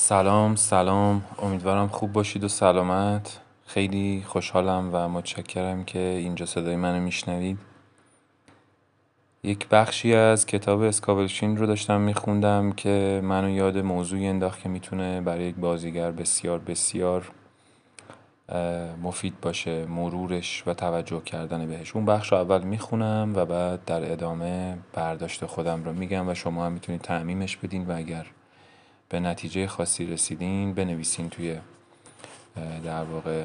سلام سلام. امیدوارم خوب باشید و سلامت. خیلی خوشحالم و متشکرم که اینجا صدای منو میشنوید. یک بخشی از کتاب اسکابلشین رو داشتم میخوندم که منو یاد موضوعی انداخت که می‌تونه برای یک بازیگر بسیار بسیار مفید باشه مرورش و توجه کردن بهش. اون بخش رو اول می‌خونم و بعد در ادامه برداشت خودم رو میگم و شما هم می‌تونید تعمیمش بدین و اگر به نتیجه خاصی رسیدین بنویسین توی در واقع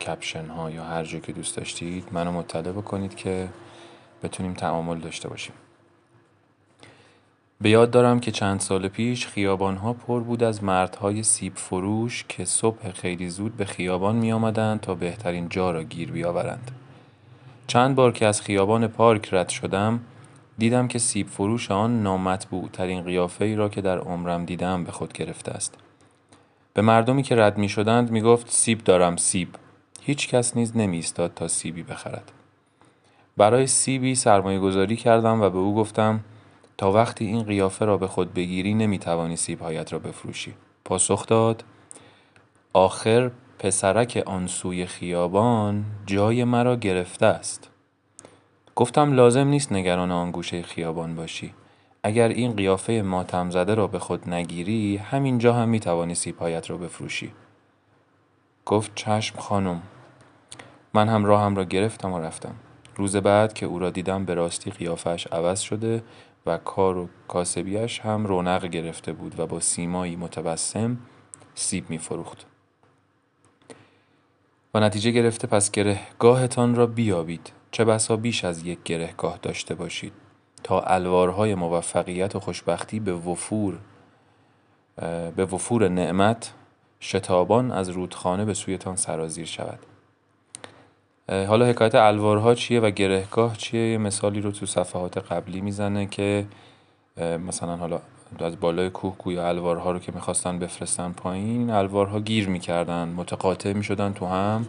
کپشن ها یا هر جا که دوست داشتید منو مطلع بکنید که بتونیم تعامل داشته باشیم به یاد دارم که چند سال پیش خیابان ها پر بود از مردهای سیب فروش که صبح خیلی زود به خیابان می آمدند تا بهترین جا را گیر بیاورند. چند بار که از خیابان پارک رد شدم دیدم که سیب فروش آن نامطبوع ترین قیافه ای را که در عمرم دیدم به خود گرفته است. به مردمی که رد می شدند می گفت سیب دارم سیب. هیچ کس نیز نمی تا سیبی بخرد. برای سیبی سرمایه گذاری کردم و به او گفتم تا وقتی این قیافه را به خود بگیری نمی توانی سیبهایت را بفروشی. پاسخ داد آخر پسرک آن سوی خیابان جای مرا گرفته است. گفتم لازم نیست نگران آن گوشه خیابان باشی. اگر این قیافه ماتم زده را به خود نگیری همینجا هم می توانی سیبهایت را بفروشی. گفت چشم خانم. من هم راهم را گرفتم و رفتم. روز بعد که او را دیدم به راستی قیافش عوض شده و کار و کاسبیش هم رونق گرفته بود و با سیمایی متبسم سیب می فروخت. و نتیجه گرفته پس گرهگاهتان را بیابید چه بسا بیش از یک گرهگاه داشته باشید تا الوارهای موفقیت و خوشبختی به وفور به وفور نعمت شتابان از رودخانه به سویتان سرازیر شود. حالا حکایت الوارها چیه و گرهگاه چیه؟ یه مثالی رو تو صفحات قبلی می‌زنه که مثلا حالا از بالای کوه گویا الوارها رو که می‌خواستن بفرستن پایین الوارها گیر می‌کردن متقاطع می‌شدن تو هم.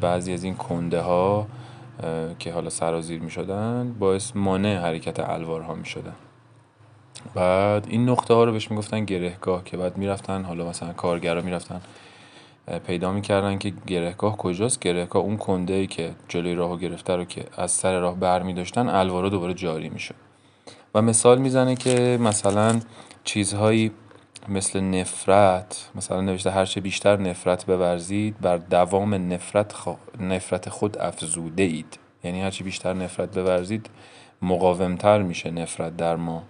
بعضی از این کنده ها که حالا سرازیر می‌شدن باعث مانع حرکت الوارها می‌شدن. بعد این نقطه ها رو بهش می‌گفتن گرهگاه که بعد می‌رفتن حالا مثلا کارگرا می‌رفتن پیدا می‌کردن که گرهگاه کجاست. گرهگاه اون کنده ای که جلوی راهو گرفته رو که از سر راه بر می داشتن الوارا دوباره جاری میشه و مثال می‌زنه که مثلا چیزهایی مثل نفرت مثلا نوشته هرچه بیشتر نفرت بورزید بر دوام نفرت, نفرت خود افزوده اید یعنی هرچی بیشتر نفرت بورزید مقاومتر میشه نفرت در ما.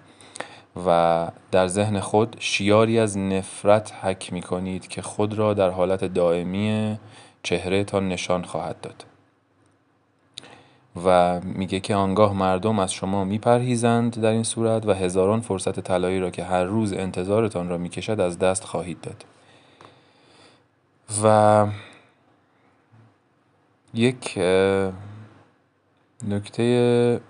و در ذهن خود شیاری از نفرت حک می کنید که خود را در حالت دائمی چهره تا نشان خواهد داد. و میگه که آنگاه مردم از شما میپرهیزند در این صورت و هزاران فرصت طلایی را که هر روز انتظارتان را می‌کشد از دست خواهید داد. و یک نکته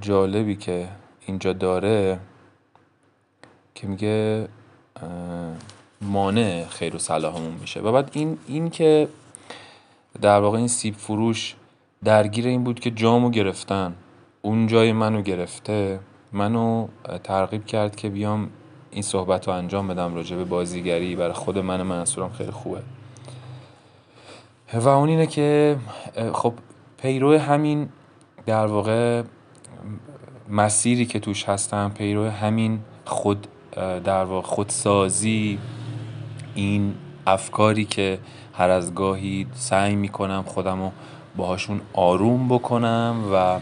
جالبی که اینجا داره که میگه مانع خیر و صلاحمون میشه. و بعد این این که در واقع این سیب فروش درگیر این بود که جامو گرفتن. اون جای منو گرفته منو ترغیب کرد که بیام این صحبت رو انجام بدم راجع به بازیگری. برای خود من منصورم خیلی خوبه. و اون اینه که خب پیرو همین در واقع مسیری که توش هستم پیرو همین خود در واقع خودسازی این افکاری که هر از گاهی سعی می‌کنم خودم رو باهاشون آروم بکنم و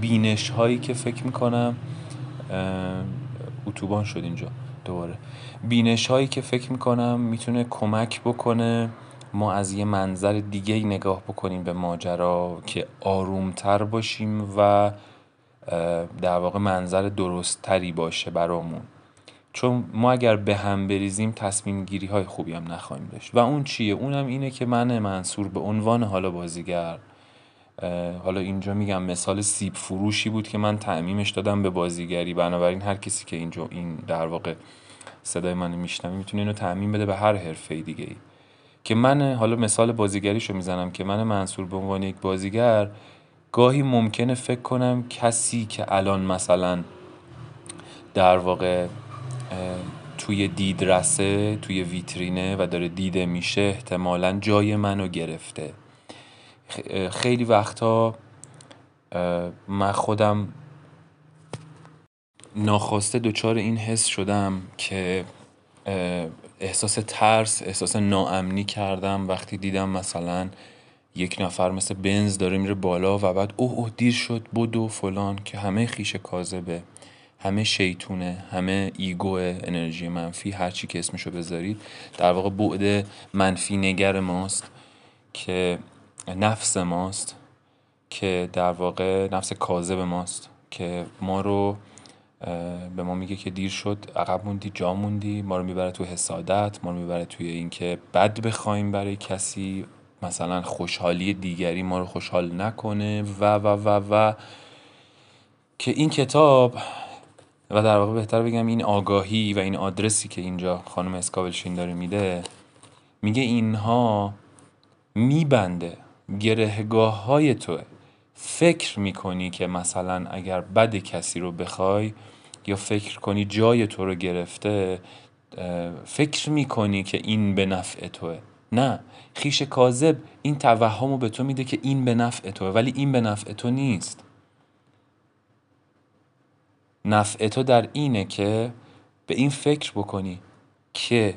بینش هایی که فکر می‌کنم اتوبان شد اینجا دوباره. بینش هایی که فکر می‌کنم می‌تونه کمک بکنه ما از یه منظر دیگه نگاه بکنیم به ماجرا که آرومتر باشیم و در واقع منظر درست تری باشه برامون. چون ما اگر به هم بریزیم تصمیم گیری های خوبی هم نخواهیم داشت. و اون چیه؟ اونم اینه که من منصور به عنوان حالا بازیگر حالا اینجا میگم مثال سیب فروشی بود که من تعمیمش دادم به بازیگری. بنابراین هر کسی که اینجا این در واقع صدای من میشنوه می‌تونه اینو تعمیم بده به هر حرفه دیگه ای که من حالا مثال بازیگریشو می‌زنم که من منصور به عنوان یک بازیگر گاهی ممکنه فکر کنم کسی که الان مثلا در واقع توی دیدرسه توی ویترینه و داره دیده میشه احتمالا جای منو گرفته. خیلی وقتا من خودم ناخواسته دچار این حس شدم که احساس ترس احساس ناامنی کردم. وقتی دیدم مثلا یک نفر مثل بنز داره میره بالا و بعد اوه اوه دیر شد بدو فلان که همه خیش کاذبه. همه شیطونه همه ایگو انرژی منفی هر چی که اسمشو بذارید در واقع بعد منفی نگر ماست که نفس ماست که در واقع نفس کاذب ماست که ما رو به ما میگه که دیر شد عقب موندی جا موندی ما رو می‌بره تو حسادت ما رو می‌بره توی اینکه بد بخوایم برای کسی مثلا خوشحالی دیگری ما رو خوشحال نکنه و و و و که این کتاب و در واقع بهتر بگم این آگاهی و این آدرسی که اینجا خانم اسکابلشین داره میده میگه اینها میبنده گرهگاه های توه. فکر می‌کنی که مثلا اگر بد کسی رو بخوای یا فکر کنی جای تو رو گرفته فکر می‌کنی که این به نفع توه. نه خیش کاذب این توهم رو به تو میده که این به نفع توه ولی این به نفع تو نیست. نفع تو در اینه که به این فکر بکنی که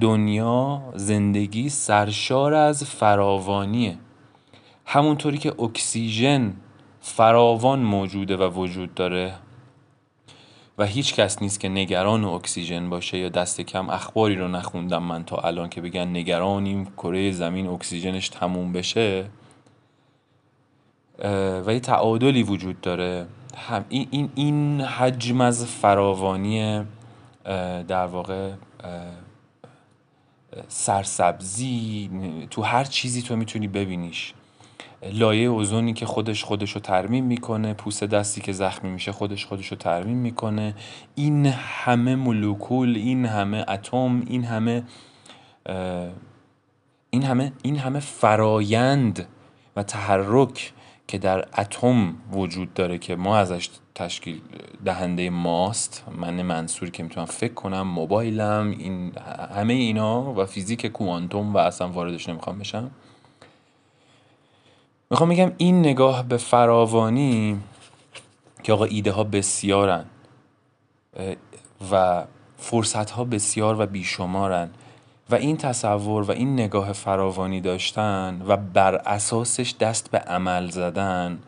دنیا زندگی سرشار از فراوانیه. همونطوری که اکسیژن فراوان موجوده و وجود داره و هیچ کس نیست که نگران اکسیژن باشه یا دست کم اخباری رو نخوندم من تا الان که بگن نگرانیم کره زمین اکسیژنش تموم بشه و یه تعادلی وجود داره. هم این, این, این حجم از فراوانی در واقع سرسبزی تو هر چیزی تو می‌تونی ببینیش. لایه اوزونی که خودش خودش رو ترمیم می‌کنه پوست دستی که زخمی میشه خودش خودش رو ترمیم می‌کنه. این همه مولکول این همه اتم این همه این همه این همه فرایند و تحرک که در اتم وجود داره که ما ازش تشکیل دهنده ماست. من منصوری که می‌تونم فکر کنم موبایلم این همه اینا و فیزیک کوانتوم و اصلا واردش نمی‌خوام بشم. می‌خوام میگم این نگاه به فراوانی که آقا ایده ها بسیارن و فرصت ها بسیار و بیشمارن. و این تصور و این نگاه فراوانی داشتن و بر اساسش دست به عمل زدن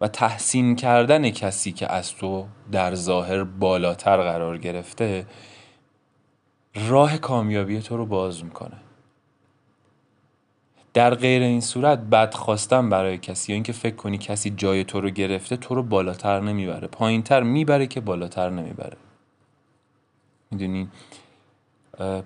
و تحسین کردن کسی که از تو در ظاهر بالاتر قرار گرفته راه کامیابی تو رو باز می‌کنه. در غیر این صورت بد خواستن برای کسی یا اینکه فکر کنی کسی جای تو رو گرفته تو رو بالاتر نمی‌بره. پایینتر می‌بره که بالاتر نمی‌بره. می‌دونین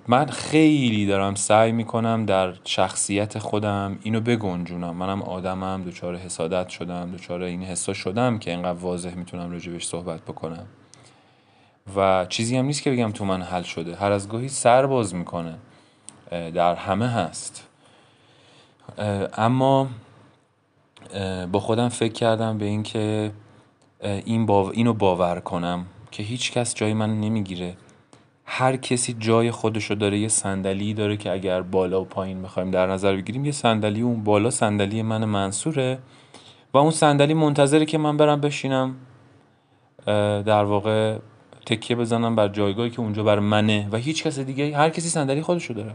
من خیلی دارم سعی می‌کنم در شخصیت خودم اینو بگنجونم. منم آدمم دچار حسادت شدم دچار این حسا شدم که اینقدر واضح می‌تونم راجبش صحبت بکنم. و چیزی هم نیست که بگم تو من حل شده. هر از گاهی سر باز می‌کنه. در همه هست. اما با خودم فکر کردم به اینکه این باو... اینو باور کنم که هیچ کس جای من نمی‌گیره. هر کسی جای خودشو داره یه صندلی داره که اگر بالا و پایین می‌خوایم در نظر بگیریم یه صندلی اون بالا صندلی من منصوره و اون صندلی منتظره که من برم بشینم در واقع تکیه بزنم بر جایگاهی که اونجا بر منه و هیچ کس دیگه هر کسی صندلی خودشو داره.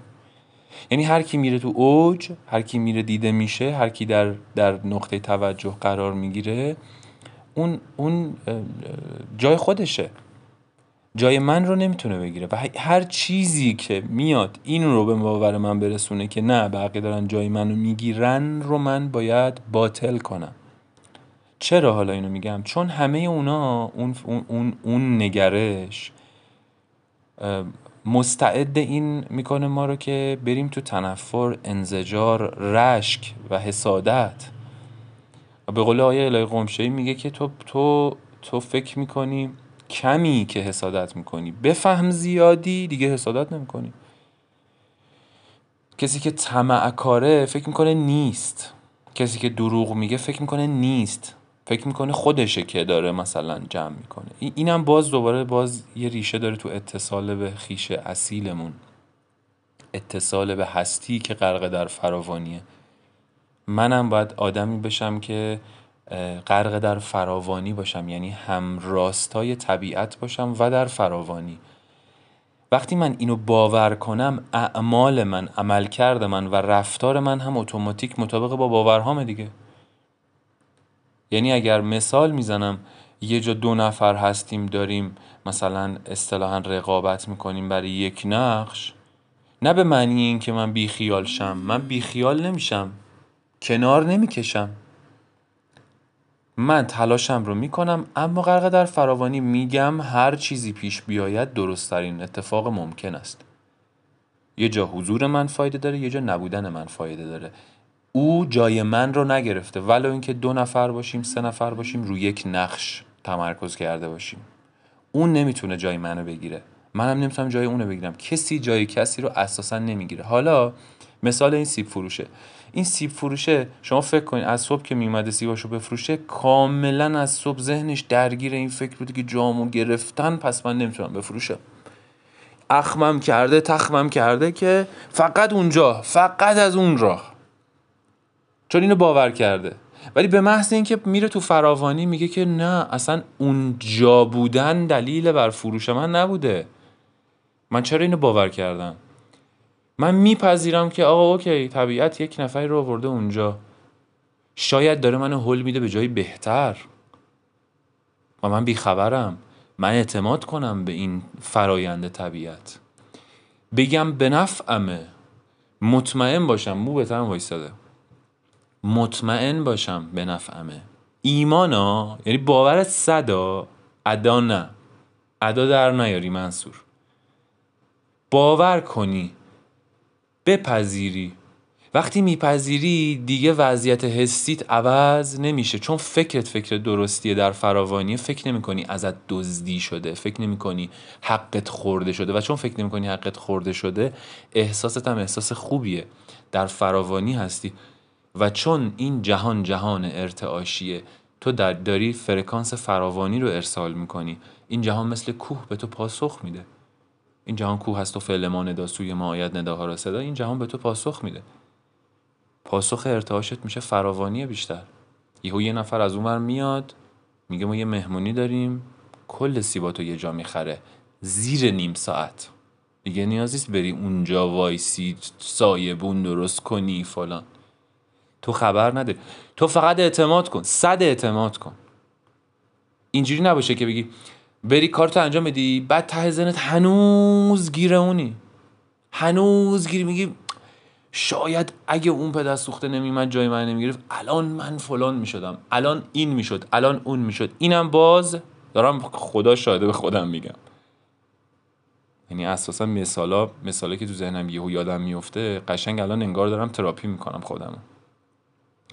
یعنی هر کی میره تو اوج هر کی میره دیده میشه هر کی در در نقطه توجه قرار می‌گیره اون اون جای خودشه. جای من رو نمی‌تونه بگیره و هر چیزی که میاد این رو به باور من برسونه که نه بقیه دارن جای منو می‌گیرن رو من باید باطل کنم. چرا حالا اینو میگم؟ چون همه اونا اون, اون, اون نگرش مستعد این می‌کنه ما رو که بریم تو تنفر انزجار رشک و حسادت. به قول آیه الهی قمشهی میگه که تو, تو, تو فکر می‌کنی کمی که حسادت می‌کنی. بفهم زیادی دیگه حسادت نمی‌کنی. کسی که طمع کاره فکر می‌کنه نیست. کسی که دروغ میگه فکر می‌کنه نیست. فکر می‌کنه خودشه که داره مثلا جمع می‌کنه. اینم باز دوباره باز یه ریشه داره تو اتصال به خیش اصیلمون. اتصال به هستی که غرق در فراوانیه. منم باید آدمی بشم که غرق در فراوانی باشم یعنی هم راستای طبیعت باشم و در فراوانی. وقتی من اینو باور کنم اعمال من عملکرد من و رفتار من هم اتوماتیک مطابق با باورهام دیگه. یعنی اگر مثال می‌زنم یه جا دو نفر هستیم داریم مثلا اصطلاحا رقابت می‌کنیم برای یک نقش نه به معنی این که من بیخیال شم من بیخیال نمیشم کنار نمی‌کشم. من تلاشم رو می‌کنم اما غرق در فراوانی میگم هر چیزی پیش بیاید درستترین اتفاق ممکن است. یه جا حضور من فایده داره یه جا نبودن من فایده داره. او جای من رو نگرفته ولو اینکه دو نفر باشیم سه نفر باشیم روی یک نقش تمرکز کرده باشیم. اون نمی‌تونه جای منو بگیره. منم نمی‌تونم جای اونو بگیرم. کسی جای کسی رو اساسا نمی‌گیره. حالا مثال این سیب فروشه. این سیب فروشه شما فکر کنید از صبح که میومده سیباشو بفروشه کاملا از صبح ذهنش درگیر این فکر بوده که جامو گرفتن پس من نمی‌تونم بفروشم. اخمم کرده تخمم کرده که فقط اونجا فقط از اون راه. چون اینو باور کرده. ولی به محض اینکه میره تو فراوانی میگه که نه اصلا اونجا بودن دلیل بر فروش من نبوده. من چرا اینو باور کردم؟ من میپذیرم که آقا اوکی طبیعت یک نفری رو آورده اونجا. شاید داره منو حل میده به جایی بهتر. و من بیخبرم. من اعتماد کنم به این فرایند طبیعت. بگم به نفعمه. مطمئن باشم مو به وایستاده. مطمئن باشم به نفعمه. ایمانا؟ یعنی باورت صدا؟ ادا نه. ادا در نیاری منصور. باور کنی. بپذیری. وقتی میپذیری دیگه وضعیت حسیت عوض نمیشه. چون فکرت فکر درستیه در فراوانی فکر نمی‌کنی ازت دزدی شده فکر نمی‌کنی حقت خورده شده. و چون فکر نمی‌کنی حقت خورده شده احساست هم احساس خوبیه. در فراوانی هستی. و چون این جهان جهان ارتعاشیه تو در داری فرکانس فراوانی رو ارسال می‌کنی. این جهان مثل کوه به تو پاسخ میده. این جهان کوه هست و فعل ما ندا سوی ما آید نداها را صدا. این جهان به تو پاسخ میده. پاسخ ارتعاشت میشه فراوانی بیشتر. یهو یه نفر از اونور میاد میگه ما یه مهمونی داریم کل سیباتو یه جا می‌خره. زیر نیم ساعت. دیگه نیازیست بری اونجا وایسی سایبون درست کنی فلان. تو خبر نداری تو فقط اعتماد کن. صد اعتماد کن. اینجوری نباشه که بگی بری کارتو انجام بدی بعد ته زنت هنوز گیره اونی. هنوز گیری میگی شاید اگه اون پدر سوخته نمیمد جای من نمی‌گرفت. الان من فلان می‌شدم. الان این می‌شد. الان اون می‌شد. اینم باز دارم خدا شاهده به خودم میگم. یعنی اساسا مثالا مثالی که تو ذهنم یهو یادم میفته قشنگ الان انگار دارم تراپی می‌کنم خودم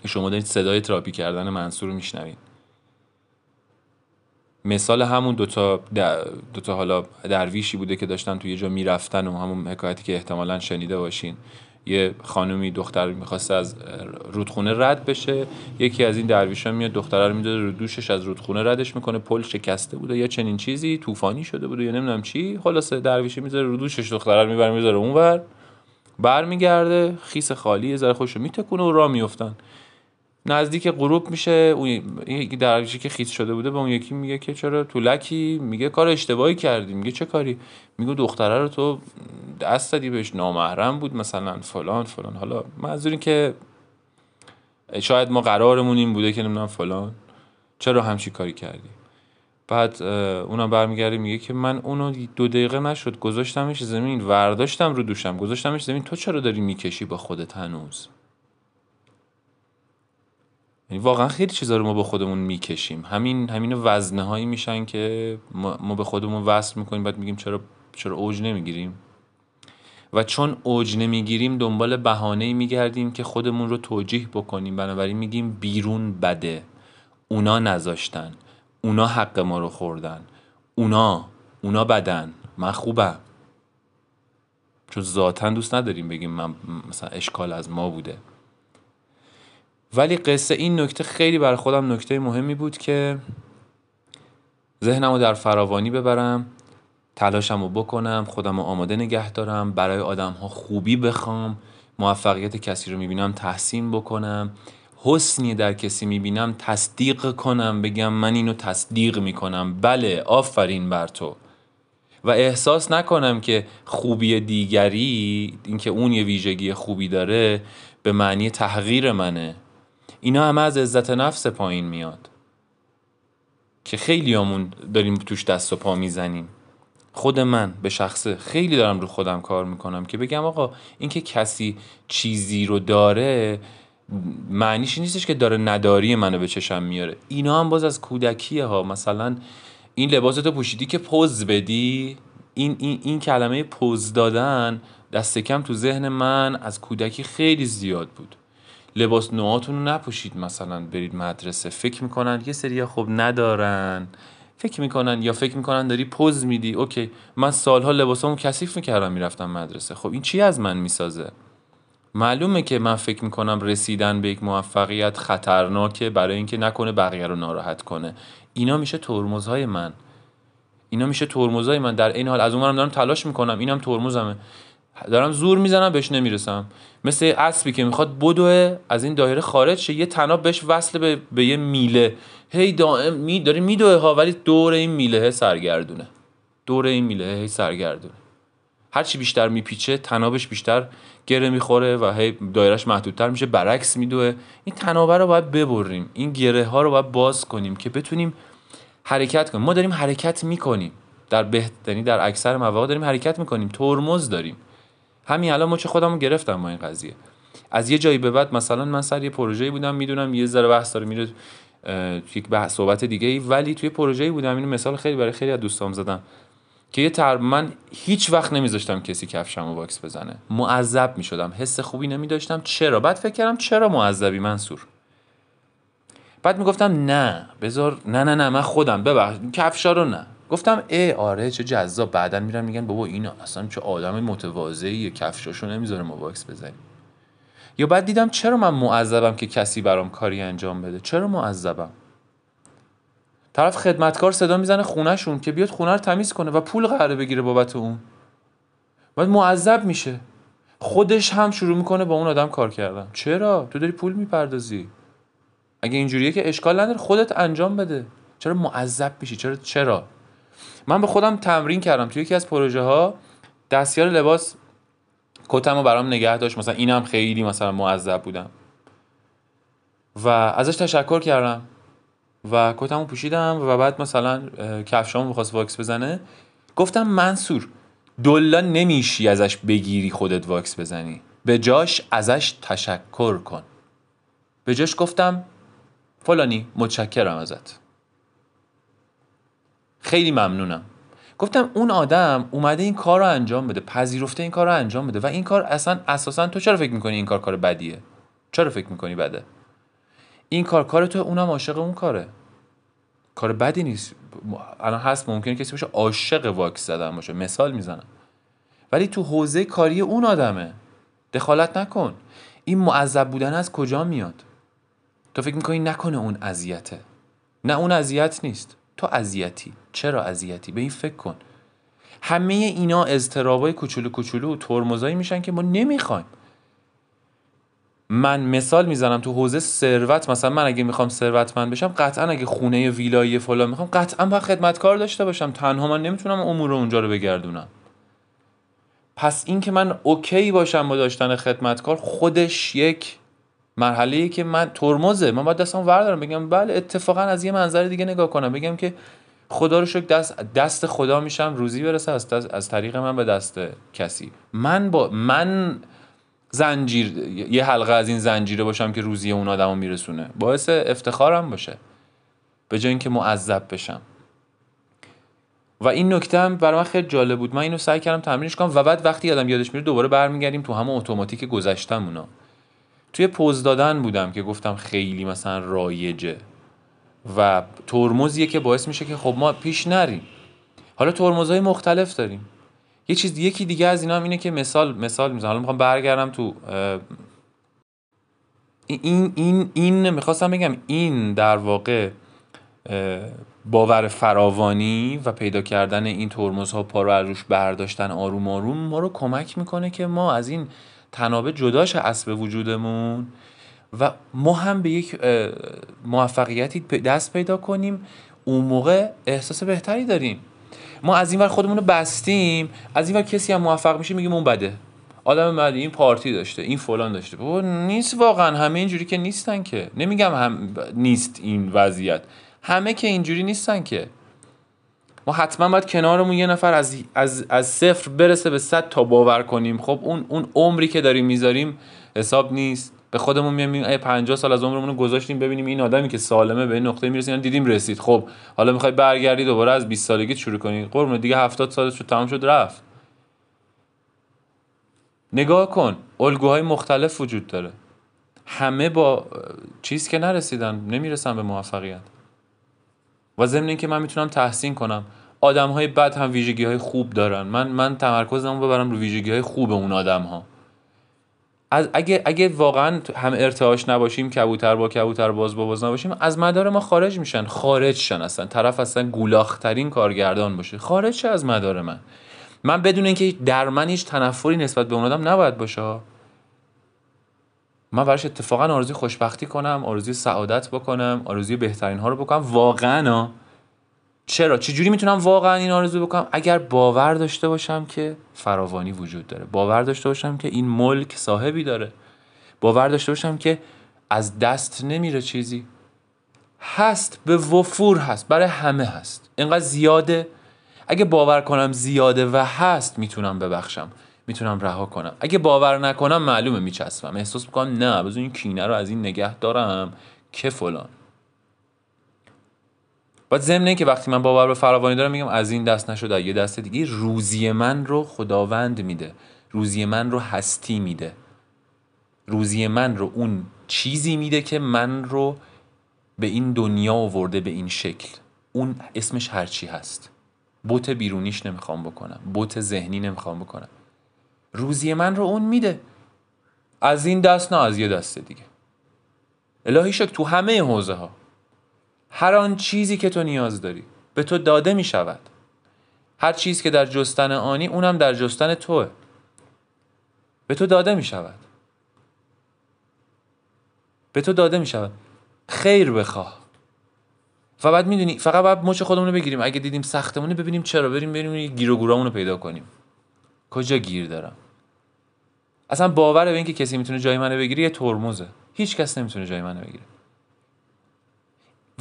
شما دارید صدای تراپی کردن منصور میشنوید. مثال همون دوتا دوتا حالا درویشی بوده که داشتن توی یه جا می‌رفتن و همون حکایتی که احتمالا شنیده باشین. یه خانومی دختر می‌خواسته از رودخونه رد بشه. یکی از این درویشا میاد دختره رو می‌داده رو دوشش از رودخونه ردش می‌کنه. پل شکسته بوده یا چنین چیزی طوفانی شده بوده یا نمی‌دونم چی. خلاصه درویش می‌ذاره رو دوشش دختره رو می‌بره می‌ذاره اونور. برمیگرده خیس خالی یه ذره رو میتکونه و راه میفتن نزدیک غروب میشه. اون درویشی که خیس شده بوده به اون یکی میگه که چرا تو لکی میگه کار اشتباهی کردی. میگه چه کاری؟ میگه دختره رو تو دست دادی بهش نامحرم بود مثلا فلان فلان. حالا منظور که شاید ما قرارمون این بوده که نمی‌دونم فلان. چرا همچی کاری کردی؟ بعد اونم برمیگرده میگه که من اونو دو دقیقه نشد. گذاشتمش زمین. ورداشتم رو دوشم. گذاشتمش زمین. تو چرا داری می‌کشی با خودت هنوز؟ واقعا خیلی چیزا رو ما با خودمون می‌کشیم. همین همین وزنه هایی میشن که ما به خودمون وصل می‌کنیم بعد میگیم چرا چرا اوج نمی‌گیریم. و چون اوج نمی‌گیریم دنبال بهانه میگردیم که خودمون رو توجیه بکنیم. بنابراین میگیم بیرون بده. اونا نذاشتن. اونا حق ما رو خوردن. اونا اونا بدن. من خوبم. چون ذاتا دوست نداریم بگیم من مثلا اشکال از ما بوده. ولی قصه این نکته خیلی برای خودم نکته مهمی بود که ذهنم رو در فراوانی ببرم تلاشم رو بکنم خودم رو آماده نگه دارم برای آدم ها خوبی بخوام موفقیت کسی رو می‌بینم تحسین بکنم. حسنی در کسی می‌بینم تصدیق کنم بگم من اینو تصدیق می‌کنم. بله آفرین بر تو. و احساس نکنم که خوبی دیگری اینکه اون یه ویژگی خوبی داره به معنی تحقیر منه. اینا همه از عزت نفس پایین میاد. که خیلی همون داریم توش دست و پا می‌زنیم. خود من به شخصه خیلی دارم رو خودم کار می‌کنم که بگم آقا اینکه کسی چیزی رو داره معنیش نیستش که داره نداری منو به چشم میاره. اینا هم باز از کودکیه ها. مثلا این لباستو پوشیدی که پوز بدی این, این, این کلمه پوز دادن دست کم تو ذهن من از کودکی خیلی زیاد بود. لباس نوعاتون رو نپوشید مثلا برید مدرسه. فکر می‌کنن یه سری خب ندارن. فکر می‌کنن یا فکر می‌کنن داری پوز میدی. اوکی من سالها لباسامو کثیف می‌کردم می‌رفتم مدرسه. خب این چی از من می‌سازه؟ معلومه که من فکر می‌کنم رسیدن به یک موفقیت خطرناکه برای اینکه نکنه بقیه رو ناراحت کنه. اینا میشه ترمزهای من. اینا میشه ترمزهای من. در این حال از اونورم دارم تلاش می‌کنم. اینم ترمزمه. دارم زور می‌زنم بهش نمی‌رسم. مثل اسبی که می‌خواد بدوه از این دایره خارج شه یه تناب بهش وصل به, به یه میله. هی دائم می داره میدوه ها ولی دور این میله سرگردونه. دور این میله هی سرگردونه. هرچی بیشتر میپیچه تنابش بیشتر گره می‌خوره و هی دایرش محدودتر میشه برعکس میدوه. این تنابه رو باید ببریم. این گره ها رو باید باز کنیم که بتونیم حرکت کنیم. ما داریم حرکت می‌کنیم. در بهترین در اکثر مواقع داریم حرکت می‌کنیم. ترمز داریم. همین الان مچ خودمو گرفتم با این قضیه. از یه جایی به بعد مثلا من سر یه پروژه‌ای بودم می‌دونم یه ذره بحث داره میره یک بحث صحبت دیگه ای ولی توی پروژه‌ای بودم. اینو مثال خیلی برای خیلی از دوستام زدم که یه تر من هیچ وقت نمیذاشتم کسی کفشمو واکس بزنه. معذب می‌شدم. حس خوبی نمیداشتم. چرا؟ بعد فکر کردم چرا معذبی منصور؟ بعد می‌گفتم نه بذار نه نه نه من خودم. ببخش کفشا رو نه. گفتم ای آره چه جذاب. بعدا میرم میگن بابا این اصلا چه آدم متواضعی کفشاشو نمی‌ذاره ما واکس بزنیم. یا بعد دیدم چرا من معذبم که کسی برام کاری انجام بده؟ چرا معذبم؟ طرف خدمتکار صدا می‌زنه خونهشون که بیاد خونه رو تمیز کنه و پول قراره بگیره بابت اون. بعد معذب میشه. خودش هم شروع می‌کنه با اون آدم کار کردن. چرا؟ تو داری پول می‌پردازی. اگه اینجوریه که اشکال نداره خودت انجام بده. چرا معذب میشی؟ چرا؟ چرا؟ من به خودم تمرین کردم. توی یکی از پروژه ها دستیار لباس کتم رو برام نگه داشت. مثلا اینم خیلی مثلا معذب بودم. و ازش تشکر کردم و کتمو پوشیدم و بعد مثلا کفشامو می‌خواست واکس بزنه. گفتم منصور دلا نمیشی ازش بگیری خودت واکس بزنی. به جاش ازش تشکر کن. به جاش گفتم فلانی متشکرم ازت. خیلی ممنونم. گفتم اون آدم اومده این کار رو انجام بده پذیرفته این کار رو انجام بده و این کار اصلا اساسا تو چرا فکر می‌کنی این کار کار بدیه؟ چرا فکر می‌کنی بده؟ این کار کار تو اونم عاشق اون کاره. کار بدی نیست. الان هست ممکنه کسی باشه عاشق واکس زدن باشه. مثال می‌زنم. ولی تو حوزه کاری اون آدمه. دخالت نکن. این معذب بودن از کجا میاد؟ تو فکر می‌کنی نکنه اون اذیته. نه اون اذیت نیست. تو اذیتی. چرا اذیتی؟ به این فکر کن. همه اینا اضطرابای کوچولو کوچولو ترمزایی میشن که ما نمی‌خوایم. من مثال می‌زنم تو حوزه ثروت مثلا من اگه می‌خوام ثروتمند بشم قطعا اگه خونه ویلایی فلان می‌خوام قطعا با خدمتکار داشته باشم. تنها من نمی‌تونم امور اونجا رو بگردونم. پس این که من اوکی باشم با داشتن خدمتکار خودش یک مرحله ای که من ترمزه. من باید دستم وردارم بگم بله اتفاقا از یه منظر دیگه نگاه کنم. بگم که خدا رو شکر دست, دست خدا میشم روزی برسه از, از طریق من به دست کسی. من با من زنجیر یه حلقه از این زنجیره باشم که روزی اون آدمو میرسونه. باعث افتخارم باشه. به جای اینکه معذب بشم. و این نکته هم برای من خیلی جالب بود. من اینو سعی کردم تمرینش کنم. و بعد وقتی یادم یادش میره دوباره برمیگردیم تو همون اتوماتیک گذشتم اونا توی پوز دادن بودم که گفتم خیلی مثلا رایجه. و ترمزیه که باعث میشه که خب ما پیش نریم. حالا ترمزهای مختلف داریم. یه چیز یکی دیگه از اینا هم اینه که مثال مثال می‌زنم. حالا می‌خوام برگردم تو این این این می‌خواستم بگم این در واقع باور فراوانی و پیدا کردن این ترمزها پا رو روش برداشتن آروم آروم ما رو کمک می‌کنه که ما از این تنابه جداش اسب وجودمون و ما هم به یک موفقیتی دست پیدا کنیم. اون موقع احساس بهتری داریم. ما از این ور خودمون رو بستیم. از این ور کسی هم موفق میشه میگیم اون بده. آدم بعد این پارتی داشته این فلان داشته. بابا نیست واقعا. همه اینجوری که نیستن که. نمیگم هم نیست این وضعیت. همه که اینجوری نیستن که. ما حتما باید کنارمون یه نفر از, از, از صفر برسه به صد تا باور کنیم. خب اون اون عمری که داریم می‌ذاریم حساب نیست. به خودمون میگیم 50 سال از عمرمون رو گذاشتیم ببینیم این آدمی که سالمه به این نقطه می‌رسه. یعنی دیدیم رسید. خب حالا می‌خوای برگردی دوباره از 20 سالگی شروع کنی. قربون دیگه 70 سالش رو تمام شد رفت. نگاه کن الگوهای مختلف وجود داره. همه با چیز که نرسیدن نمی‌رسن به موفقیت. و ضمن اینکه من می‌تونم تحسین کنم آدم های بد هم ویژگی های خوب دارن. من من تمرکزمو ببرم رو ویژگی های خوب اون آدم ها از اگه اگه واقعا هم ارتعاش نباشیم کبوتر با کبوتر باز با باز نباشیم از مدار ما خارج میشن. خارج شن اصلا. طرف اصلا گولاخترین کارگردان باشه. خارج شه از مدار من. من بدون اینکه در من هیچ تنفری نسبت به اون آدم نباید باشه. من براش اتفاقا آرزوی خوشبختی کنم آرزوی سعادت بکنم آرزوی بهترین ها رو بکنم. واقعا چرا؟ چجوری می‌تونم واقعا این آرزو بکنم؟ اگر باور داشته باشم که فراوانی وجود داره. باور داشته باشم که این ملک صاحبی داره. باور داشته باشم که از دست نمیره چیزی. هست به وفور هست برای همه هست. اینقدر زیاده. اگه باور کنم زیاده و هست می‌تونم ببخشم. می‌تونم رها کنم. اگه باور نکنم معلومه میچسبم. احساس می‌کنم نه بذار این کینه رو از این نگه دارم. که فلان. بعد ضمن که وقتی من باور به فراوانی دارم میگم از این دست نشده یه دست دیگه روزی من رو خداوند میده. روزی من رو هستی میده. روزی من رو اون چیزی میده که من رو به این دنیا آورده به این شکل. اون اسمش هرچی هست. بوت بیرونیش نمی‌خوام بکنم. بوت ذهنی نمی‌خوام بکنم. روزی من رو اون میده. از این دست نه از یه دست دیگه. الهی شک تو همه حوزه ها هر آن چیزی که تو نیاز داری به تو داده می شود. هر چیز که در جستن آنی اونم در جستن توه. به تو داده می شود. به تو داده می شود. خیر بخواه. و بعد می‌دونی فقط باید مچ خودمون رو بگیریم. اگه دیدیم سختمونه ببینیم چرا. بریم بریم گیر و رو پیدا کنیم. کجا گیر دارم؟ اصلا باور به اینکه کسی می‌تونه جای منو بگیره یه ترمزه. هیچ کس نمی‌تونه جای منو بگیره.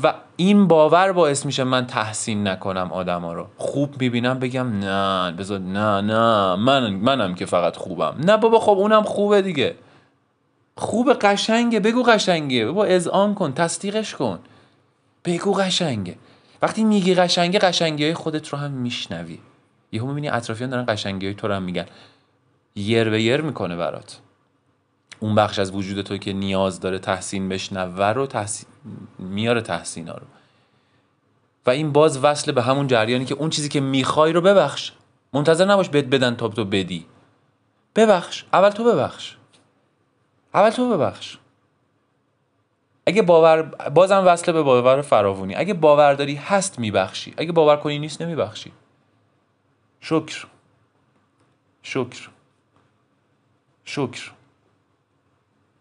و این باور باعث میشه من تحسین نکنم آدما رو. خوب می‌بینم بگم نه بذار نه نه من منم که فقط خوبم. نه بابا خب اونم خوبه دیگه. خوب قشنگه بگو قشنگه. بابا اذعان کن تصدیقش کن. بگو قشنگه. وقتی میگی قشنگه قشنگی های خودت رو هم میشنوی. یهو می‌بینی اطرافیان دارن قشنگی های تو رو هم میگن. یر به یر می‌کنه برات. اون بخش از وجود تو که نیاز داره تحسین بشنوه رو تحسین میاره تحسین ها رو. و این باز وصل به همون جریانی که اون چیزی که می‌خوای رو ببخش. منتظر نباش بهت بدن تا تو بدی. ببخش. اول تو ببخش. اول تو ببخش. اگه باور بازم وصله به باور فراوونی. اگه باور داری هست میبخشی. اگه باور کنی نیست نمیبخشی. شکر. شکر. شکر.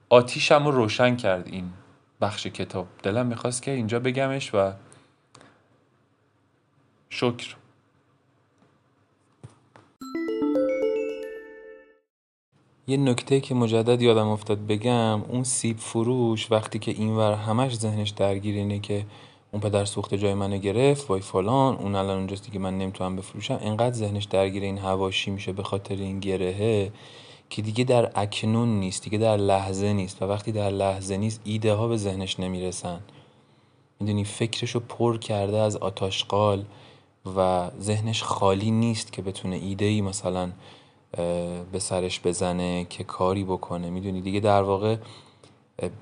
آتیشم رو روشن کرد این. بخش کتاب. دلم می‌خواست که اینجا بگمش و شکر. یه نکته که مجدد یادم افتاد بگم اون سیب فروش وقتی که اینور همش ذهنش درگیر اینه که اون پدر سوخت جای منو گرفت وای فلان اون الان اونجاست دیگه من نمی‌تونم بفروشم انقدر ذهنش درگیر این هواشی میشه به خاطر این گرهه. که دیگه در اکنون نیست دیگه در لحظه نیست. و وقتی در لحظه نیست ایده ها به ذهنش نمی‌رسن. می‌دونی فکرشو پر کرده از آتاشقال و ذهنش خالی نیست که بتونه ایده ای مثلا به سرش بزنه که کاری بکنه. می‌دونی دیگه در واقع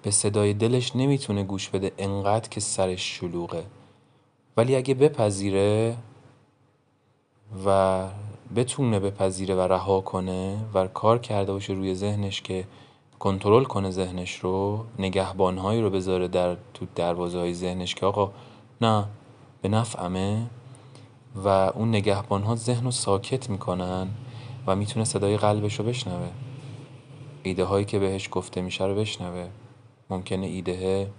به صدای دلش نمی‌تونه گوش بده انقدر که سرش شلوغه. ولی اگه بپذیره و بتونه بپذیره و رها کنه و کار کرده باشه روی ذهنش که کنترل کنه ذهنش رو نگهبانهایی رو بذاره در تو دروازه های ذهنش که آقا نه به نفعمه و اون نگهبان ها ذهن رو ساکت می‌کنن و می‌تونه صدای قلبش رو بشنوه. ایده هایی که بهش گفته میشه رو بشنوه. ممکنه ایده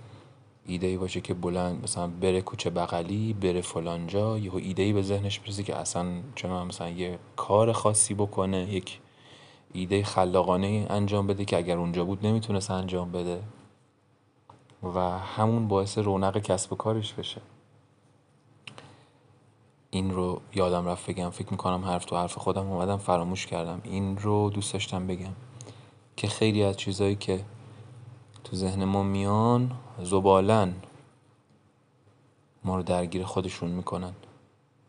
ایده ای باشه که بلند مثلا بره کوچه بغلی بره فلانجا یهو ایده ای به ذهنش برسه که اصلا چه مثلا یه کار خاصی بکنه یک ایده خلاقانه انجام بده که اگر اونجا بود نمی‌تونست انجام بده. و همون باعث رونق کسب و کارش بشه. این رو یادم رفت بگم. فکر می‌کنم حرف تو حرف خودم اومدم فراموش کردم. این رو دوست داشتم بگم که خیلی از چیزهایی که تو ذهن ما میان زبالن ما رو درگیر خودشون می‌کنن.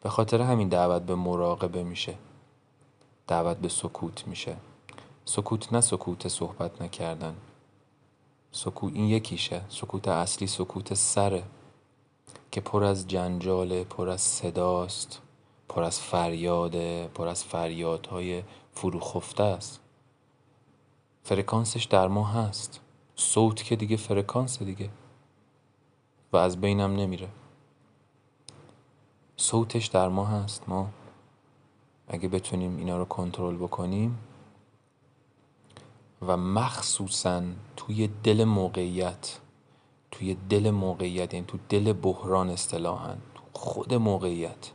به خاطر همین دعوت به مراقبه میشه. دعوت به سکوت میشه. سکوت نه سکوت صحبت نکردن. سکوت این یکیشه. سکوت اصلی سکوت سره. که پر از جنجاله پر از صداست. پر از فریاده پر از فریادهای فروخفته است. فرکانسش در ما هست. صوت که دیگه فرکانس دیگه. و از بینم نمیره. صوتش در ما هست ما. اگه بتونیم اینا رو کنترل بکنیم. و مخصوصا توی دل موقعیت توی دل موقعیت یعنی تو دل بحران اصطلاحا خود موقعیت.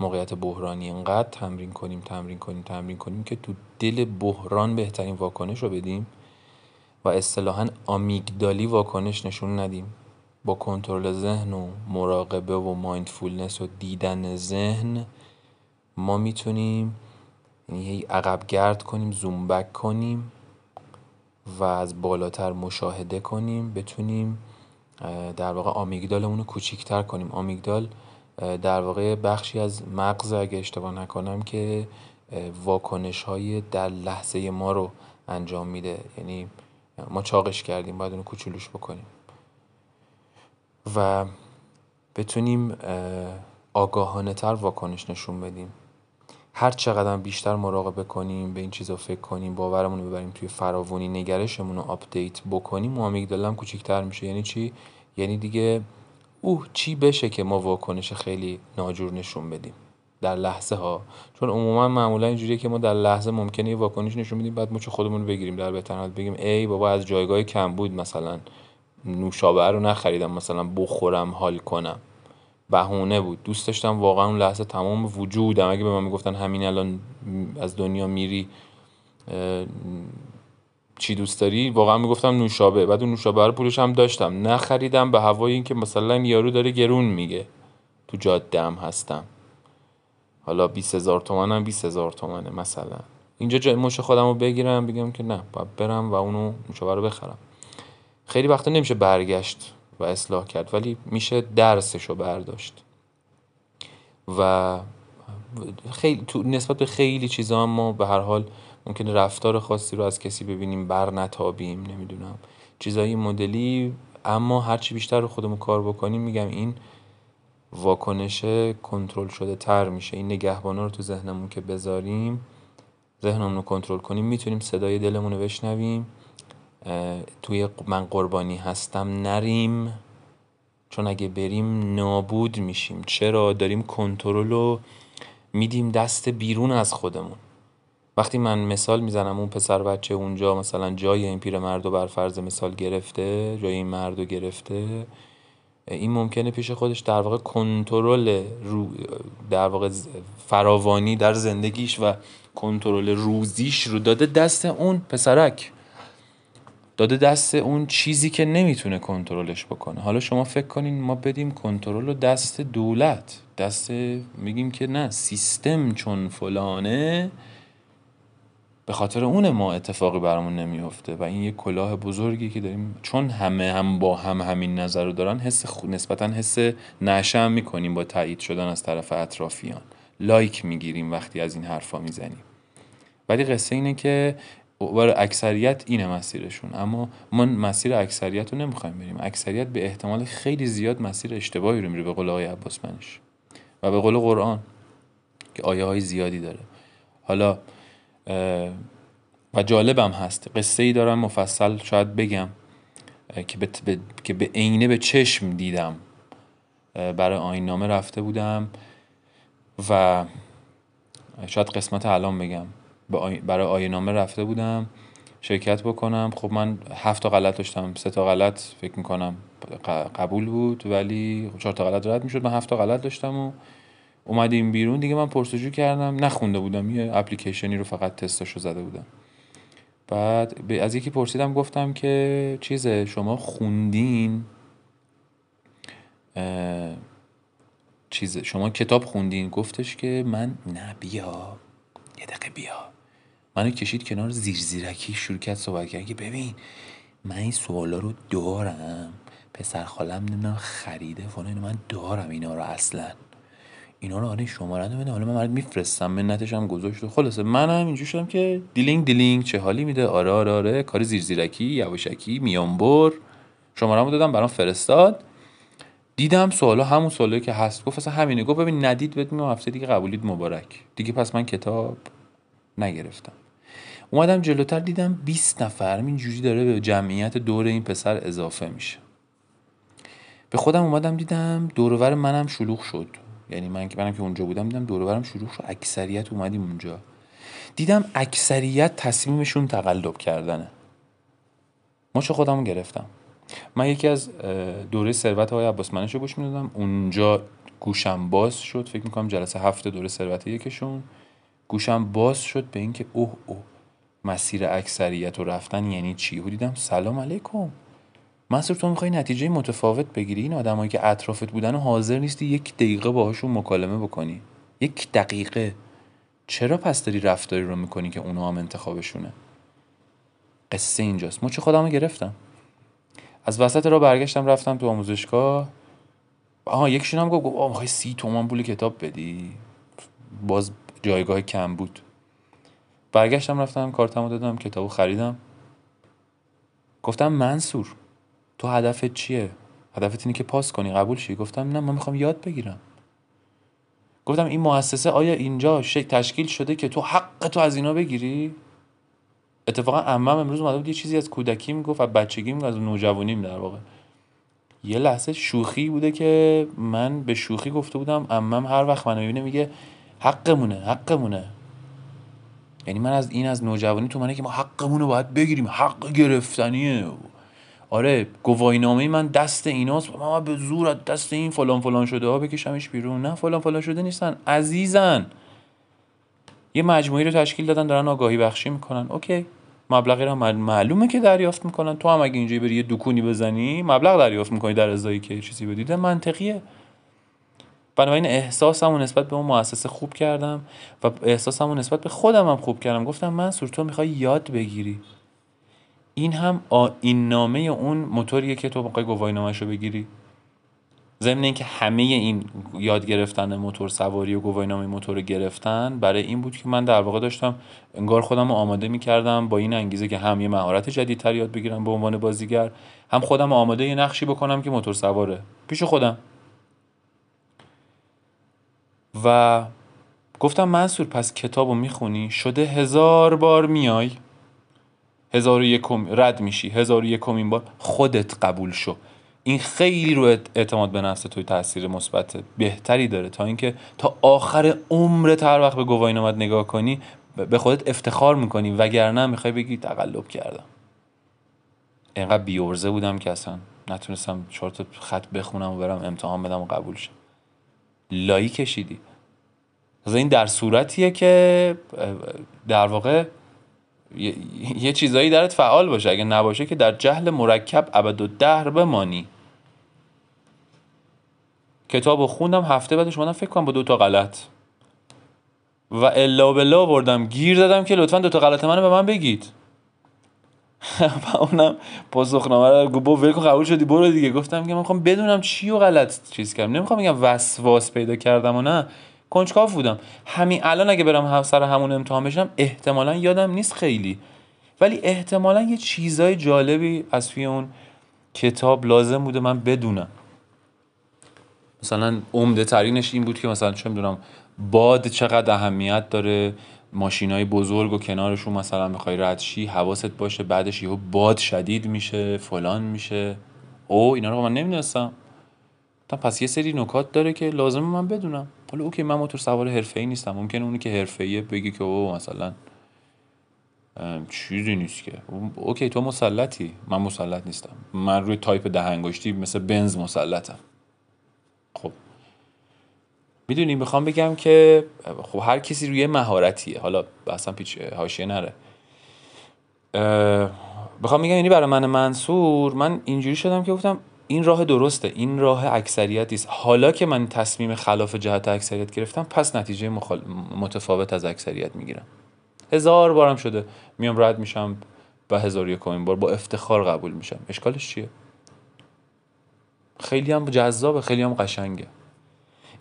موقعیت بحرانی انقدر تمرین کنیم تمرین کنیم تمرین کنیم که تو دل بحران بهترین واکنش رو بدیم. و اصطلاحا آمیگدالی واکنش نشون ندیم. با کنترل ذهن و مراقبه و مایندفولنس و دیدن ذهن ما می‌تونیم یعنی عقب گرد کنیم زوم بک کنیم و از بالاتر مشاهده کنیم. بتونیم در واقع آمیگدالمون رو کوچیکتر کنیم. آمیگدال در واقع بخشی از مغز اگه اشتباه نکنم که واکنش های در لحظه ما رو انجام میده. یعنی ما چاقش کردیم باید اونو کوچولوش بکنیم. و بتونیم آگاهانه تر واکنش نشون بدیم. هر چقدر بیشتر مراقبه کنیم به این چیزا فکر کنیم باورمون رو ببریم توی فراوانی نگرشمون رو update بکنیم و هم کوچیکتر میشه. یعنی چی؟ یعنی دیگه اوه چی بشه که ما واکنش خیلی ناجور نشون بدیم؟ در لحظه ها چون عموما معمولا اینجوریه که ما در لحظه ممکنه یه واکنش نشون بدیم بعد مچ خودمون رو بگیریم. در حالت بگیم ای بابا از جایگاه کم بود مثلا نوشابه رو نخریدم مثلا بخورم حال کنم. بهونه بود. دوست داشتم واقعا اون لحظه تمام وجودم. اگه به من می‌گفتن همین الان از دنیا میری چی دوست داری؟ واقعا می‌گفتم نوشابه. بعد اون نوشابه رو پولش هم داشتم. نخریدم به هوای اینکه مثلا یارو داره گرون میگه. تو جاده هستم. حالا 20 هزار تومن هم 20 هزار تومنه مثلا. اینجا جای مش خودم رو بگیرم بگم که نه باید برم و اونو نوشابه رو بخرم. خیلی وقتا نمیشه برگشت و اصلاح کرد ولی میشه درسش رو برداشت. و خیلی تو نسبت به خیلی چیزا ما به هر حال ممکنه رفتار خاصی رو از کسی ببینیم بر نتابیم نمی‌دونم. چیزایی مدلی اما هرچی بیشتر رو خودمون کار بکنیم میگم این واکنش کنترل شده تر میشه. این نگهبانا رو تو ذهنمون که بذاریم ذهنمون رو کنترل کنیم می‌تونیم صدای دلمون رو بشنویم. توی من قربانی هستم نریم چون اگه بریم نابود میشیم. چرا؟ داریم کنترل رو میدیم دست بیرون از خودمون. وقتی من مثال می‌زنم اون پسر بچه اونجا مثلا جای این پیرمرد رو بر فرض مثال گرفته جای این مرد رو گرفته این ممکنه پیش خودش در واقع کنترل رو در واقع فراوانی در زندگیش و کنترل روزیش رو داده دست اون پسرک. داده دست اون چیزی که نمی‌تونه کنترلش بکنه. حالا شما فکر کنین ما بدیم کنترل رو دست دولت. دست میگیم که نه سیستم چون فلانه به خاطر اون ما اتفاقی برامون نمیفته و این یه کلاه بزرگی که داریم چون همه هم با هم همین نظر رو دارن حس خ... نسبتا حس نشم می‌کنیم با تایید شدن از طرف اطرافیان. لایک می‌گیریم وقتی از این حرفا می‌زنیم. ولی قصه اینه که برای اکثریت اینه مسیرشون اما ما مسیر اکثریت رو نمی‌خوایم بریم. اکثریت به احتمال خیلی زیاد مسیر اشتباهی رو میره به قول آقای عباس منش و به قول قرآن که آیه های زیادی داره. حالا و جالبم هست. قصه ای دارم مفصل شاید بگم که به, که به عینه به چشم دیدم. برای آین نامه رفته بودم و شاید قسمت الان بگم. برای آین نامه رفته بودم شرکت بکنم. خب من هفت تا غلط داشتم سه تا غلط فکر می‌کنم قبول بود ولی چهار تا غلط رد می‌شد. من هفت تا غلط داشتم و اومدیم بیرون دیگه من پرسجو کردم نخونده بودم یه اپلیکیشنی رو فقط تستاشو زده بودم. بعد از یکی پرسیدم گفتم که چیزه شما خوندین؟ چیزه شما کتاب خوندین؟ گفتش که من نه بیا. یه دقیقه بیا. منو کشید کنار زیر زیرکی شروع کرد صحبت کرد که ببین من این سوالا رو دارم. پسر خالم نمی‌دونم خریده فلان من دارم اینا رو اصلا. اینا رو آره شما رو حالا من برات میفرستم منتش هم گذاشت. خلاصه منم اینجوری شدم که دیلینگ دیلینگ چه حالی میده؟ آره آره آره. کار زیر زیرکی یواشکی میانبر. شماره دادم برام فرستاد. دیدم سوالا همون سوالی که هست. گفت اصلا همینه. گفت ببین ندید بدون هفته دیگه قبولید مبارک. دیگه پس من کتاب نگرفتم. اومدم جلوتر دیدم 20 نفر اینجوری داره به جمعیت دور این پسر اضافه میشه. به خودم اومدم دیدم دورور منم شلوغ شد. یعنی من که منم که اونجا بودم دیدم دورورم شلوغ شد. اکثریت اومدیم اونجا. دیدم اکثریت تصمیمشون تقلب کردنه. ما چه خودم گرفتم؟ من یکی از دوره ثروت های عباس منش گوش می‌دادم. اونجا گوشم باز شد. فکر می‌کنم جلسه هفته دوره ثروت یکشون. گوشم باز شد به اینکه اوه اوه مسیر اکثریت و رفتن یعنی چی؟ و دیدم سلام علیکم. منصور تو می‌خوای نتیجه متفاوت بگیری این آدمایی که اطرافت بودن و حاضر نیستی یک دقیقه باهاشون مکالمه بکنی. یک دقیقه. چرا پس داری رفتاری رو می‌کنی که اونا هم انتخابشونه؟ قصه اینجاست. مچ خودم گرفتم؟ از وسط را برگشتم رفتم تو آموزشگاه. آها یکشون هم گفت آه می‌خوای سی تومان پول کتاب بدی؟ باز جایگاه کم بود. برگشتم رفتم کارتمو دادم کتابو خریدم. گفتم منصور. تو هدفت چیه؟ هدفت اینه که پاس کنی. قبول شی؟ گفتم نه من می‌خوام یاد بگیرم. گفتم این مؤسسه آیا اینجا شک تشکیل شده که تو حق تو از اینا بگیری؟ اتفاقا عمم امروز اومده بود یه چیزی از کودکی می‌گفت از بچگی می‌گفت از نوجوانیم در واقع. یه لحظه شوخی بوده که من به شوخی گفته بودم. عمم هر وقت منو می‌بینه میگه حقمونه حقمونه. یعنی من از این از نوجوانی تو منه که ما حقمون باید بگیریم. حق گرفتنیه. آره گواهینامه من دست ایناست. ما به زور دست این فلان فلان شده ها بکشمش بیرون. نه فلان فلان شده نیستن. عزیزن. یه مجموعی رو تشکیل دادن دارن آگاهی بخشی می‌کنن. اوکی. مبلغی رو معلومه که دریافت می‌کنن. تو هم اگه اینجایی بری یه دکونی بزنی مبلغ دریافت می‌کنی در ازایی که چیزی بدیده منطقیه. بنابراین احساسمو نسبت به اون مؤسسه خوب کردم و احساسمو نسبت به خودم هم خوب کردم. گفتم منصور تو می‌خوای یاد بگیری. این هم این نامه اون موتوریه که تو می‌خوای گواهی رو بگیری. ضمن اینکه همه این یاد گرفتن موتور سواری و گواهینامه موتور گرفتن برای این بود که من در واقع داشتم انگار خودم رو آماده می‌کردم با این انگیزه که هم یه مهارت جدیدتر یاد بگیرم به عنوان بازیگر هم خودم آماده یه نقشی بکنم که موتور سواره. پیش خودم. و گفتم منصور پس کتاب رو می‌خونی؟ شده هزار بار میای. هزار و یکم رد میشی. هزار و یکمین بار خودت قبول شو. این خیلی رو اعتماد به نفس توی تاثیر مثبت بهتری داره. تا اینکه تا آخر عمرت هر وقت به گواهینامت نگاه کنی به خودت افتخار می‌کنی. وگرنه می‌خوای بگی تقلب کردم. اینقدر بیورزه بودم که اصلا نتونستم چهار تا خط بخونم و برم امتحان بدم و قبول شم. لایی کشیدی. این در صورتیه که در واقع یه چیزایی درت فعال باشه. اگه نباشه که در جهل مرکب ابد و دهر بمانی. کتاب خوندم هفته بعدش اومدم فکر کنم با دوتا غلط. و الا بلا بردم گیر دادم که لطفا دوتا غلط منو به من بگید. و اونم پاسخنامه رو گفت ول کن قبول شدی؟ برو دیگه. گفتم که من می‌خوام بدونم چی و غلط چیز کردم. نمی‌خوام بگم وسواس پیدا کردم و نه. کنجکاو بودم. همین الان اگه برم سر همون امتحان بشم احتمالا یادم نیست خیلی. ولی احتمالا یه چیزای جالبی از توی اون کتاب لازم بوده من بدونم. مثلا عمده ترینش این بود که مثلا چه می‌دونم باد چقدر اهمیت داره ماشینای بزرگ و کنارشون مثلا می‌خوای ردشی حواست باشه بعدش یهو باد شدید میشه فلان میشه. او اینا رو من نمی‌دونستم. پس یه سری نکات داره که لازمه من بدونم. حالا OK من موتور سوار حرفه‌ای نیستم. ممکنه اونی که حرفه‌ایه بگه که اوه مثلا چیزی نیست که. OK تو مسلطی. من مسلط نیستم. من روی تایپ ده انگشتی مثل بنز مسلطم. خب. می‌دونی می‌خوام بگم که خب هر کسی روی مهارتیه. حالا اصلا بحث حاشیه نره. بخوام میگم یعنی برای من منصور من اینجوری شدم که گفتم این راه درسته این راه اکثریت است حالا که من تصمیم خلاف جهت اکثریت گرفتم پس نتیجه متفاوت از اکثریت می‌گیرم. هزار بارم شده میام رد میشم و هزار یک بار با افتخار قبول میشم. اشکالش چیه؟ خیلی هم جذابه خیلی هم قشنگه.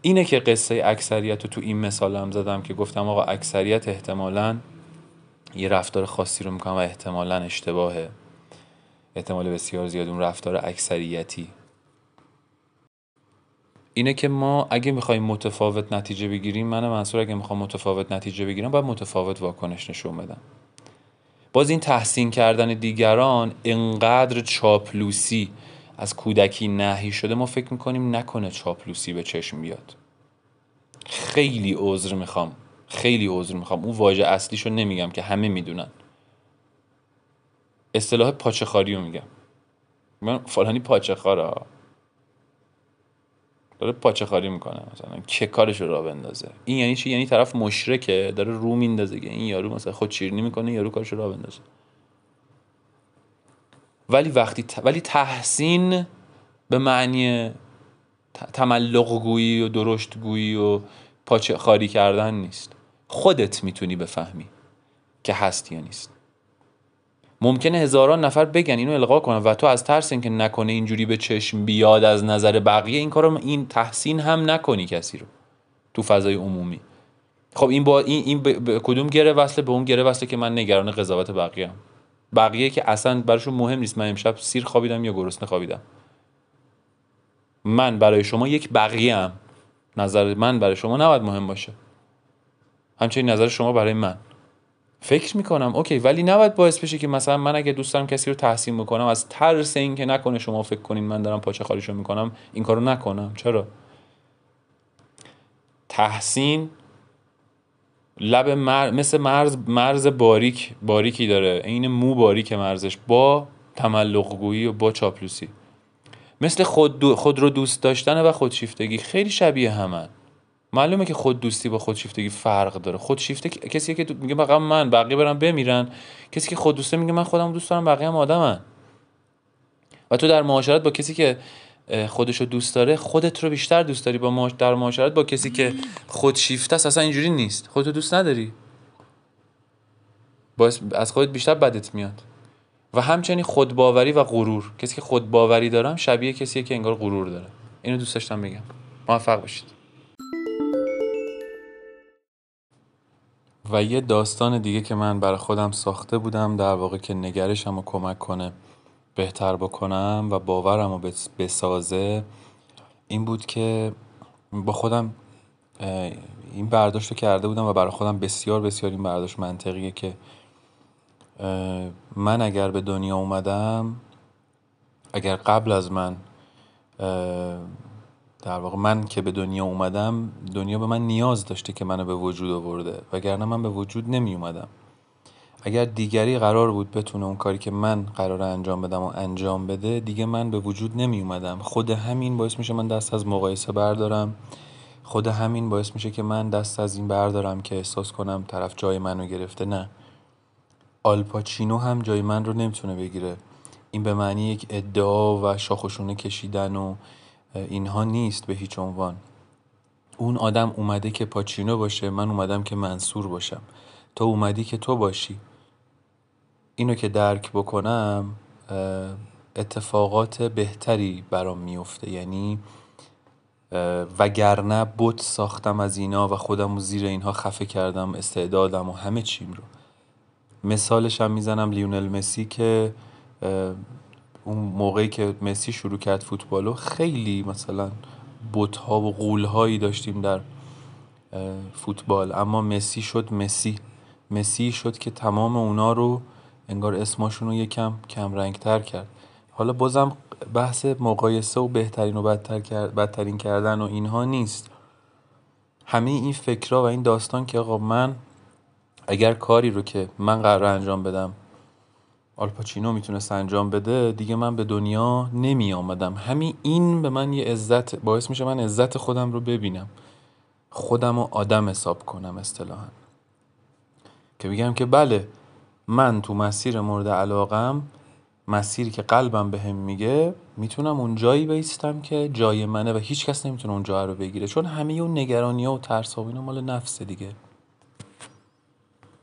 اینه که قصه اکثریت رو تو این مثال هم زدم که گفتم آقا اکثریت احتمالا یه رفتار خاصی رو می‌کنم و احتمالا اشتباهه. احتمال بسیار زیاد اون رفتار اکثریتی. اینه که ما اگه می‌خوایم متفاوت نتیجه بگیریم من منصور اگه می‌خوام متفاوت نتیجه بگیرم باید متفاوت واکنش نشون بدم. باز این تحسین کردن دیگران انقدر چاپلوسی از کودکی نهی شده ما فکر می‌کنیم نکنه چاپلوسی به چشم بیاد. خیلی عذر می‌خوام خیلی عذر می‌خوام. اون واژه اصلیشو نمیگم که همه می‌دونن. اصطلاح پاچخاری رو میگم. من فلانی پاچخاره. داره پاچه خاری می‌کنه. مثلا که کارش رو بندازه. این یعنی چی؟ یعنی طرف مشرکه داره رو میندازه که این یارو مثلا خود چیرنی می‌کنه یارو کارش رو بندازه. ولی وقتی ولی تحسین به معنی تملق گویی و درشت گویی و پاچه خاری کردن نیست. خودت می‌تونی بفهمی که هست یا نیست. ممکنه هزاران نفر بگن اینو القا کنن و تو از ترس اینکه نکنه اینجوری به چشم بیاد از نظر بقیه این کارو این تحسین هم نکنی کسی رو تو فضای عمومی. خب این با این, این به کدوم گره وصله؟ به اون گره وصله که من نگران قضاوت بقیه هم. بقیه که اصلا براشون مهم نیست. من امشب سیر خوابیدم یا گرسنه خوابیدم. من برای شما یک بقیه هم نظر من برای شما نباید مهم باشه. همچنین نظر شما برای من. فکر می‌کنم. OK ولی نباید باعث بشه که مثلا من اگه دوست دارم کسی رو تحسین بکنم از ترس اینکه نکنه شما فکر کنین من دارم پاچه خالیشو می‌کنم این کارو نکنم. چرا؟ تحسین لب مر... مثل مرز مرز باریک باریکی داره. عین مو باریک مرزش با تملق گویی و با چاپلوسی. مثل خود, خود رو دوست داشتن و خودشیفتگی. خیلی شبیه همن معلومه که خود دوستی با خودشیفتگی فرق داره. خودشیفته کسی که میگه فقط من بقیه برم بمیرن. کسی که خود دوسته میگه من خودم دوست دارم بقیه هم آدمن و تو در معاشرت با کسی که خودشو دوست داره خودت رو بیشتر دوست داری با در معاشرت با کسی که خودشیفته است اصلا اینجوری نیست. خودتو دوست نداری. باعث از خودت بیشتر بدت میاد. و همچنین خودباوری و غرور. کسی که خودباوری دارم شبیه کسی که انگار غرور داره. اینو دوست داشتم بگم. موفق باشید. و یه داستان دیگه که من برای خودم ساخته بودم در واقع که نگرشم رو کمک کنه بهتر بکنم و باورم رو بسازه این بود که با خودم این برداشت رو کرده بودم و برای خودم بسیار بسیار این برداشت منطقیه که من اگر به دنیا اومدم اگر قبل از من در واقع من که به دنیا اومدم دنیا به من نیاز داشته که منو به وجود آورده وگرنه من به وجود نمی اومدم اگر دیگری قرار بود بتونه اون کاری که من قرار انجام بدم و انجام بده دیگه من به وجود نمی اومدم خود همین باعث میشه من دست از مقایسه بردارم. خود همین باعث میشه که من دست از این بردارم که احساس کنم طرف جای منو گرفته. نه. آلپاچینو هم جای من رو نمی‌تونه بگیره. این به معنی یک ادعا و شاخشونه کشیدن و اینها نیست به هیچ عنوان. اون آدم اومده که پاچینو باشه من اومدم که منصور باشم. تو اومدی که تو باشی. اینو که درک بکنم اتفاقات بهتری برام میفته یعنی وگرنه بت ساختم از اینا و خودم رو زیر اینها خفه کردم استعدادم و همه چیم رو. مثالش هم می‌زنم لیونل مسی که اون موقعی که مسی شروع کرد فوتبالو خیلی مثلا بوت ها و غول هایی داشتیم در فوتبال. اما مسی شد مسی. مسی شد که تمام اونا رو انگار اسماشون رو یکم کم رنگ تر کرد. حالا بازم بحث مقایسه و بهترین و بدتر بدترین کردن و اینها نیست. همه این فکرها و این داستان که آقا من اگر کاری رو که من قرار انجام بدم آلپاچینو می‌تونست انجام بده دیگه من به دنیا نمی آمدم همین این به من یه عزت باعث میشه من عزت خودم رو ببینم. خودم رو آدم حساب کنم اصطلاحا. که بگم که بله من تو مسیر مورد علاقم مسیری که قلبم بهم به میگه می‌تونم اون جایی بیستم که جای منه و هیچ کس نمی‌تونه اون جا رو بگیره. چون همه اون نگرانی ها و ترس ها اینا مال نفس دیگه.